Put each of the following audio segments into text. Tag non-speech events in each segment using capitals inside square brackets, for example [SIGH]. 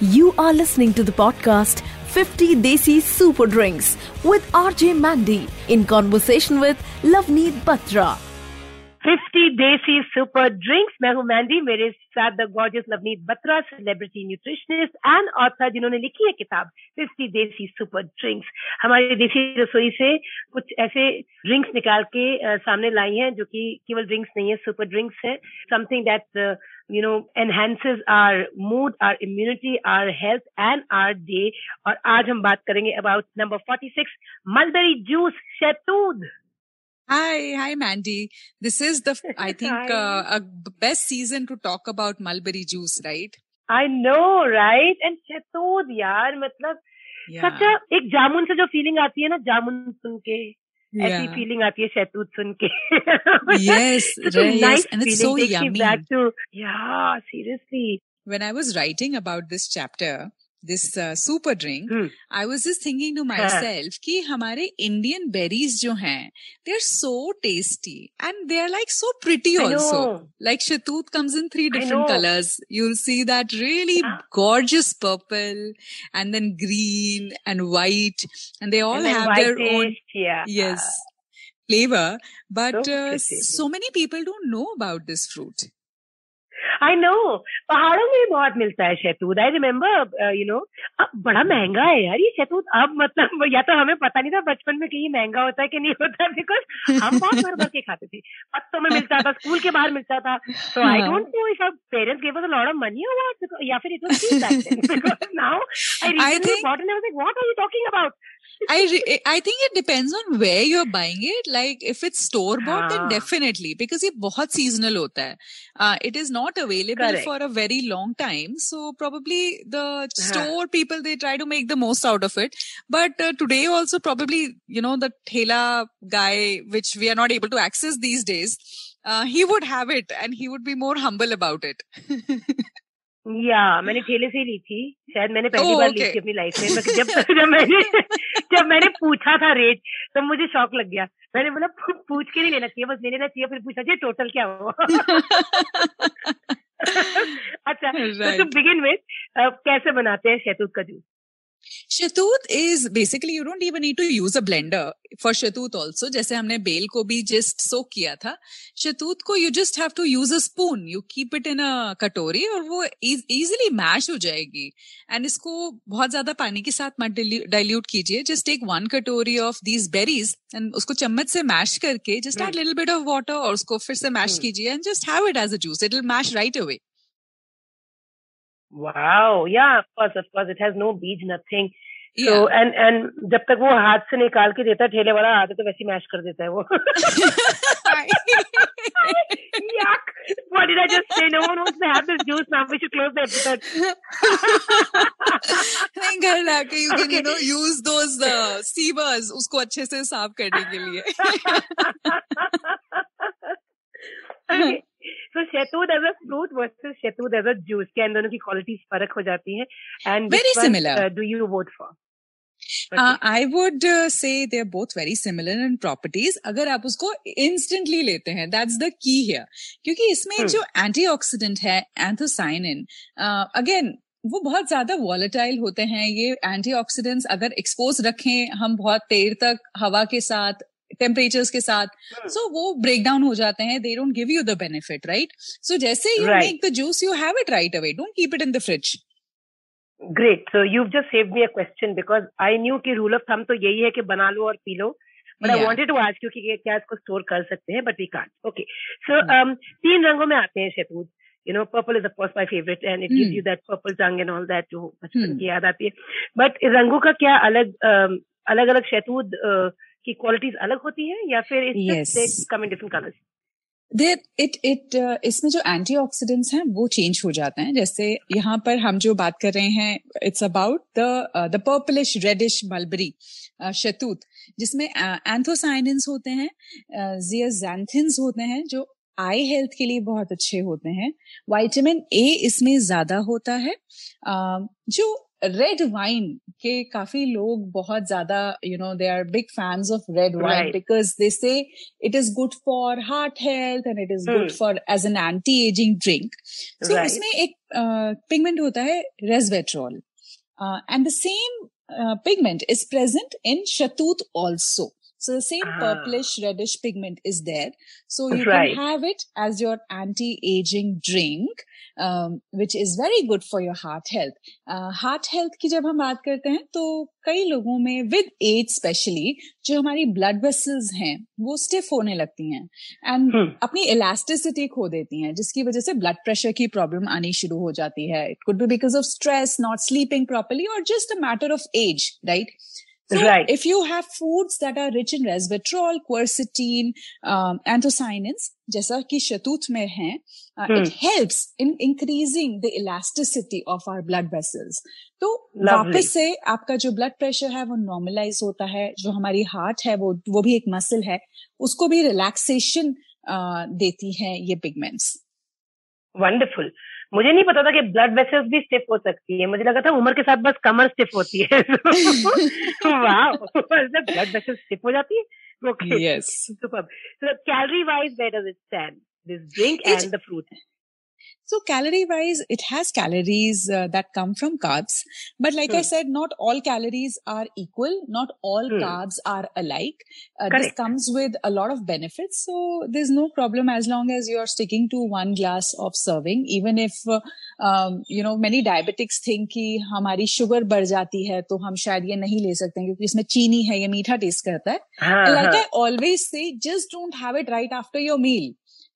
You are listening to the podcast 50 Desi Super Drinks with RJ Mandee in conversation with Lovneet Batra. 50 देसी super drinks मैं हूँ Mandy मेरे साथ the gorgeous Lovneet Batra celebrity nutritionist and author जिन्होंने लिखी है किताब 50 देसी सुपर ड्रिंक्स हमारी देसी रसोई से कुछ ऐसे ड्रिंक्स निकाल के uh, सामने लाई हैं जो कि केवल ड्रिंक्स नहीं है सुपर ड्रिंक्स है। Something that you know enhances our mood our immunity our health and our day और आज हम बात करेंगे about number 46 mulberry जूस शहतूत Hi, hi, Mandee. This is the, [LAUGHS] I think, uh, a best season to talk about mulberry juice, right? I know, right? And Chetod, yaar, मतलब yeah. सच्चा एक जामुन से जो फीलिंग आती है ना जामुन सुन के yeah. ऐसी फीलिंग आती है शहतूत सुन yes, [LAUGHS] right, nice yes. and it's so yummy. Back to, yeah, seriously. When I was writing about this chapter, this uh, super drink, Hmm. I was just thinking to हाँ. myself कि हमारे Indian berries जो हैं, they're so tasty and they're like so pretty I also. know. Like Shatut comes in three I different know. colors. You'll see that really Ah. gorgeous purple and then green and white and they all And then have their own whitish, yeah yes flavor but So uh, pretty. so many people don't know about this fruit I know पहाड़ों में बहुत मिलता है शहतूत आई remember you know अब बड़ा महँगा है यार ये शैतूत. अब मतलब या तो हमें पता नहीं था बचपन में कहीं ये महँगा होता है कि नहीं होता बिकॉज़ हम बहुत भर भर के खाते थे. पत्तों में मिलता था स्कूल के बाहर मिलता था. तो I. Don't know if parents gave us a lot of money या फिर it was [LAUGHS] cheap back then because now I I recently think- bot and I was like what are you talking about [LAUGHS] I re- I think it depends on where you're buying it. Like if it's store bought, then हाँ. definitely because ये बहुत seasonal होता है. Uh, it is not available Correct. for a very long time. So probably the हाँ. store people they try to make the most out of it. But uh, today also probably you know the thela guy which we are not able to access these days. Uh, he would have it and he would be more humble about it. [LAUGHS] या मैंने ठेले से ही ली थी। शायद मैंने पहली Oh, बार ली थी अपनी लाइफ में [LAUGHS] जब जब मैंने जब मैंने पूछा था रेट तो मुझे शौक लग गया। मैंने बोला पूछ के नहीं लेना चाहिए बस ले लेना चाहिए। फिर पूछा चाहिए टोटल क्या हुआ? [LAUGHS] [LAUGHS] अच्छा तो बिगिन विद कैसे बनाते हैं शहतूत का juice? Shahtoot is basically you don't even need to use a blender for shahtoot also जैसे हमने बेल को भी जस्ट सोक किया था। शतूत को you just have to use a spoon you keep it in a katori और वो इजिली मैश हो जाएगी। एंड इसको बहुत ज़्यादा पानी के साथ मत डाइल्यूट कीजिए। Just take one katori of these berries and उसको चम्मच से मैश करके just add little bit of water और उसको फिर से मैश hmm. कीजिए and just have it as a juice it will mash right away wow yeah of course of course it has no beej nothing yeah तो and and जब तक वो हाथ से निकाल के देता है ठेले वाला आते तो वैसे मैश कर देता है वो Yuck! What did I just say? No one wants to have this juice now. We should close the episode. नहीं घर लाके you can you know use those uh, sievers उसको अच्छे से साफ़ करने के लिए okay. So शहतूत as a fruit versus शहतूत as a juice क्या इन दोनों की क्वालिटीज फ़र्क हो जाती है and Very similar. Do you vote for uh, I would uh, say they're both very similar in properties अगर आप उसको instantly लेते हैं that's the key here क्योंकि इसमें Hmm. जो antioxidant है uh, again वो बहुत ज़्यादा volatile होते हैं ये antioxidants अगर expose रखें हम बहुत देर तक हवा के साथ temperatures के साथ। सो so वो ब्रेक डाउन हो जाते हैं they don't give you the benefit right? So जैसे Right. make the juice you have it right away. Don't keep it in the fridge. Great so you just save me a question because I knew कि rule of thumb तो यही है कि बना लो और पी लो। But I. Wanted to ask क्योंकि ये क्या इसको स्टोर कर सकते हैं but we can't okay so तीन रंगों में आते हैं शहतूत you know purple is of course my favourite and it gives Hmm. You that purple tongue and all that जो बचपन Hmm. की याद आती है। बट रंगों का क्या अलग अलग अलग शहतूत की क्वालिटीज अलग होती है या फिर come in different colours there it it इसमें जो एंटीऑक्सीडेंट्स हैं वो चेंज हो जाते हैं। जैसे यहाँ पर हम जो बात कर रहे हैं it's about the the purplish reddish mulberry Shatoot जिसमें एंथोसाइनिन्स होते हैं जियाजैंथिन्स होते हैं जो आई हेल्थ के लिए बहुत अच्छे होते हैं। वाइटामिन ए इसमें ज़्यादा होता है। अ, जो रेड वाइन के काफ़ी लोग बहुत ज़्यादा you know they are big fans of red wine because they say it is good for heart health and it is good for as an anti ageing drink so इसमें एक pigment uh, होता है resveratrol and the same pigment is present in shahtoot also So the same ah. purplish reddish pigment is there. So you right. can have it as your anti-aging drink. Which is very good for your heart health heart health की जब हम बात करते हैं तो कई लोगों में विद एज स्पेशली जो हमारी ब्लड वेसल्स हैं वो स्टिफ होने लगती हैं एंड hmm. अपनी इलास्टिसिटी खो देती हैं जिसकी वजह से ब्लड प्रेशर की प्रॉब्लम आनी शुरू हो जाती है it could be because of stress not sleeping properly और just a matter of age right So right. if you have foods that are rich in resveratrol, quercetin, um, anthocyanins, जैसा कि शतूत में है, uh, hmm. it helps in increasing the elasticity of our blood vessels. तो वापस से आपका जो blood pressure है वो नॉर्मलाइज होता है जो हमारी हार्ट है वो वो भी एक मसल है उसको भी रिलैक्सेशन uh, देती है ये पिगमेंट्स वंडरफुल मुझे नहीं पता था कि ब्लड वेसल्स भी स्टिफ हो सकती है। मुझे लगा था उम्र के साथ बस कमर स्टिफ होती है। ब्लड वेसल्स स्टिफ हो जाती है? Okay yes super so calorie wise where does it stand this drink and the fruit So calorie wise, it has calories uh, that come from carbs. But like hmm. I said, not all calories are equal. Not all hmm. carbs are alike. Uh, this comes with a lot of benefits. So there's no problem as long as you're sticking to one glass of serving. Even if, uh, um, you know, many diabetics think कि हमारी sugar बढ़ जाती है तो हम शायद ये नहीं ले सकते हैं क्योंकि इसमें चीनी है ये मीठा टेस्ट करता है. हाँ, like हाँ. I always say, just don't have it right after your meal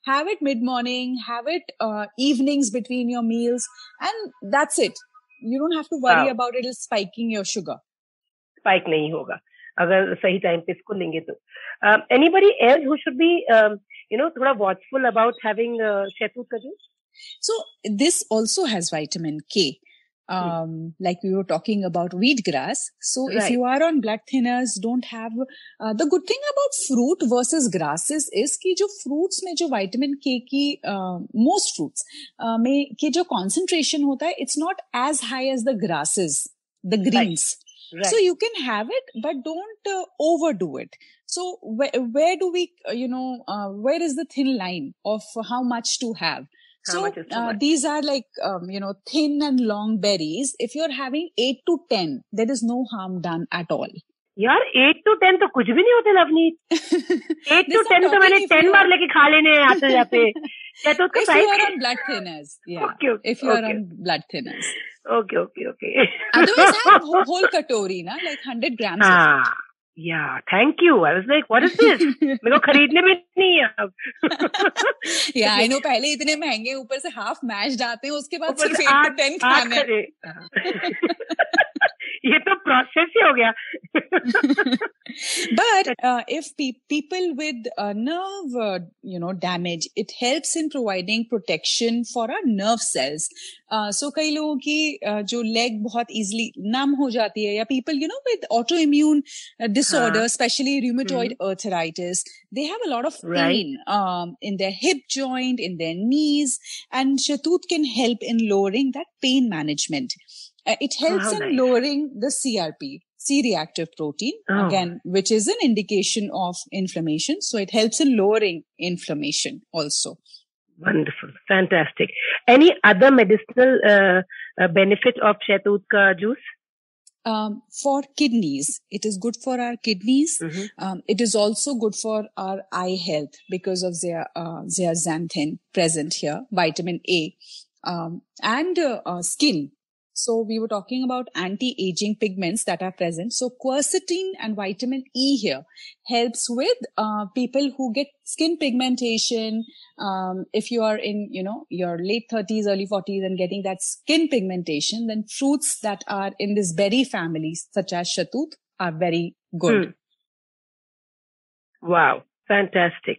have it mid morning have it uh, evenings between your meals and that's it you don't have to worry wow. about it spiking your sugar spike nahi hoga अगर सही time पे इसको लेंगे तो anybody else who should be you know थोड़ा watchful about having शहतूत का juice so this also has vitamin k Hmm. um, like we were talking about wheatgrass. So right. if you are on blood thinners, don't have uh, the good thing about fruit versus grasses is कि जो fruits में जो vitamin K की uh, most fruits uh, में के जो concentration होता है, it's not as high as the grasses, the greens. Right. Right. So you can have it, but don't uh, overdo it. So where, where do we, uh, you know, uh, where is the thin line of how much to have? so uh, these are like um, you know thin and long berries if you're having 8 to 10 there is no harm done at all यार eight to ten तो कुछ भी नहीं होते Lovneet [LAUGHS] eight to ten तो मैंने ten बार लेके खा लेने आते जाते [LAUGHS] क्या तो उसका साइज है blood thinners yeah okay, okay, if you are on blood thinners okay okay okay otherwise have whole katori na like 100 grams या thank you I was like what is this मेरे को खरीदने भी नहीं है अब। या आई नो पहले इतने महँगे ऊपर से हाफ़ मैश आते हैं उसके बाद सिर्फ़ एट टू टेन खाने ये [LAUGHS] प्रोसेस ही हो गया but if people with nerve you know damage it helps in providing protection for our nerve cells so कई लोगों की uh, जो लेग बहुत इजिली नम हो जाती है या people you know with autoimmune disorder especially rheumatoid arthritis they have a lot of pain right. um, in their hip joint, in their knees, and Shatut can help in lowering that. Uh, it helps oh, in nice. lowering the CRP, C-reactive protein, oh. again, which is an indication of inflammation. So it helps in lowering inflammation also. Wonderful. Fantastic. Any other medicinal uh, uh, benefit of Shaitut ka juice? Um, for kidneys, it is good for our kidneys. Mm-hmm. Um, it is also good for our eye health because of their uh, zeaxanthin present here, vitamin A, um, and uh, uh, skin. So we were talking about anti-aging pigments that are present. So quercetin and vitamin E here helps with uh, people who get skin pigmentation. Um, if you are in, you know, your late 30s, early 40s and getting that skin pigmentation, then fruits that are in this berry family, such as shatut, are very good. Hmm. Wow. Fantastic.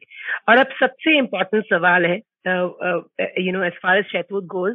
और अब सबसे important सवाल है you know as far as शहतूत goes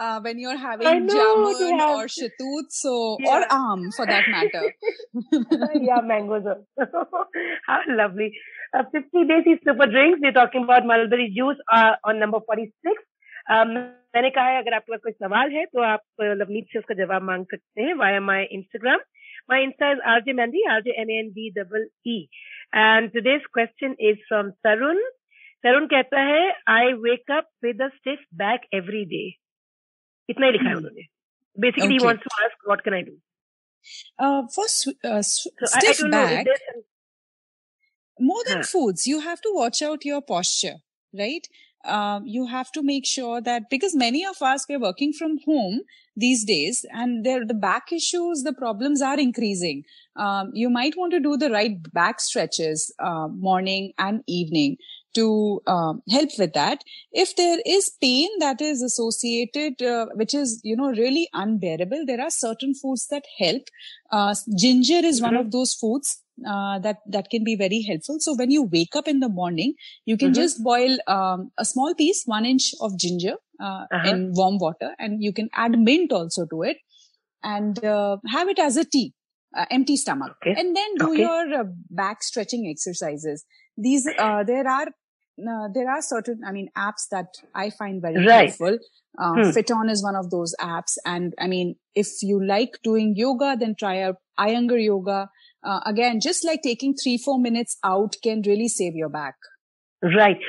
Uh, when you're having jamun or shatut, so yeah. or aam for that matter. yeah, mangoes. How lovely. Uh, 50 days is super drinks. We're talking about mulberry juice uh, on number 46. Um, मैंने कहा है अगर आपके पास कोई सवाल है तो आप लवनीत से उसका जवाब मांग सकते हैं via my Instagram J Mehndi are J M N D double E and today's question is from Tarun Tarun कहता है I wake up with a stiff back every day इतना ही लिखा है उन्होंने basically he wants to ask what can I do Uh, for uh, stiff back, more than huh. foods, you have to watch out your posture, right? um, you have to make sure that because many of us we're working from home these days and there the back issues the problems are increasing um, you might want to do the right back stretches uh, morning and evening to um, help with that if there is pain that is associated uh, which is you know really unbearable there are certain foods that help uh, ginger is one mm-hmm. of those foods uh, that that can be very helpful. So when you wake up in the morning, you can mm-hmm. just boil um, a small piece, one inch of ginger uh, uh-huh. in warm water, and you can add mint also to it, and uh, have it as a tea, uh, empty stomach, okay. and then do okay. your uh, back stretching exercises. These there are uh, there are certain, I mean, apps that I find very right. helpful. Uh, hmm. FitOn is one of those apps. And I mean, if you like doing yoga, then try out Iyengar yoga. Uh, again, just like taking three, four minutes out can really save your back. Right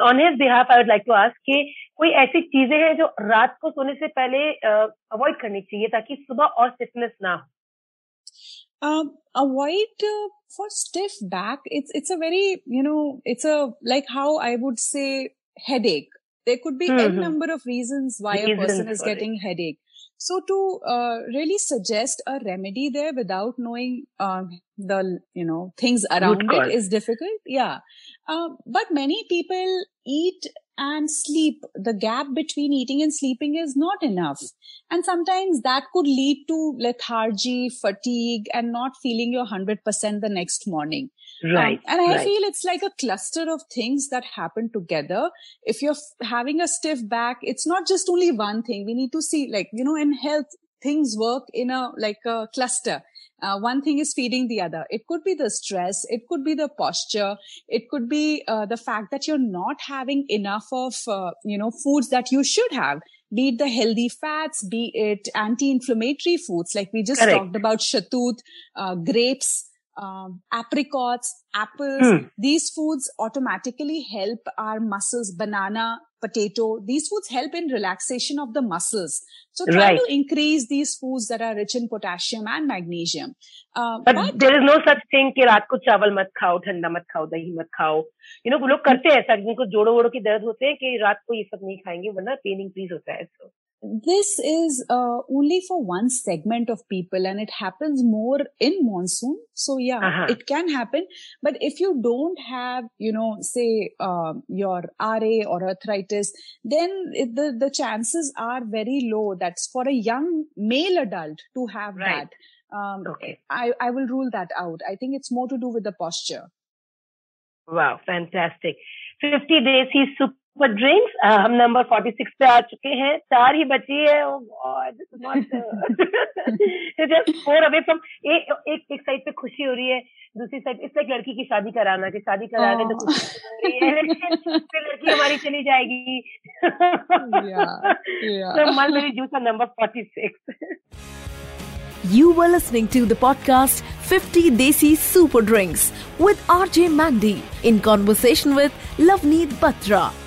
on his behalf I would like to ask कि कोई ऐसी चीजें हैं जो रात को सोने से पहले uh, अवॉइड करनी चाहिए ताकि सुबह और सिकनेस ना हो um, avoid uh, for stiff back it's it's a very you know it's a like how i would say headache there could be mm-hmm. n number of reasons why a person is getting headache so to uh, really suggest a remedy there without knowing uh, the you know things around it is difficult. Yeah, uh, but many people eat and sleep. The gap between eating and sleeping is not enough, and sometimes that could lead to lethargy, fatigue, and not feeling your hundred percent the next morning. Right. Um, and I right. feel it's like a cluster of things that happen together. If you're f- having a stiff back, it's not just only one thing. We need to see, like, you know, in health, things work in a, like a cluster. Uh, one thing is feeding the other. It could be the stress. It could be the posture. It could be uh, the fact that you're not having enough of, uh, you know, foods that you should have. Be it the healthy fats, be it anti-inflammatory foods, like we just Correct. talked about shatut, uh, grapes, um, apricots, apples. Hmm. These foods automatically help our muscles, banana, potato. These foods help in relaxation of the muscles. So try right. to increase these foods that are rich in potassium and magnesium. Uh, but, but, there is no such thing कि रात को चावल मत खाओ ठंडा मत खाओ दही मत खाओ यू नो लोग करते हैं ऐसा जिनको जोड़ो वोड़ो की दर्द होते हैं कि रात को ये सब नहीं खाएंगे वरना पेन इंक्रीज होता है so. this is uh, only for one segment of people and it happens more in monsoon. So yeah uh-huh. it can happen. But if you don't have you know say uh, your ra or arthritis then it, the the chances are very low. That's for a young male adult to have right. that. Um, okay. I i will rule that out. I think it's more to do with the posture. Wow. Fantastic. 50 days he's super for drinks हम number forty six पे आ चुके हैं। चार ही बची है। Just four away from एक एक साइड पे खुशी हो रही है। दूसरी साइड इस लाइक लड़की की शादी कराना कि शादी करा के तो खुशी हो रही है। [LAUGHS] फिर लड़की हमारी चली जाएगी। [LAUGHS] तो मन मेरी juice number forty six You were listening to the podcast 50 Desi Super Drinks with RJ Mandy in conversation with Lavneet Batra.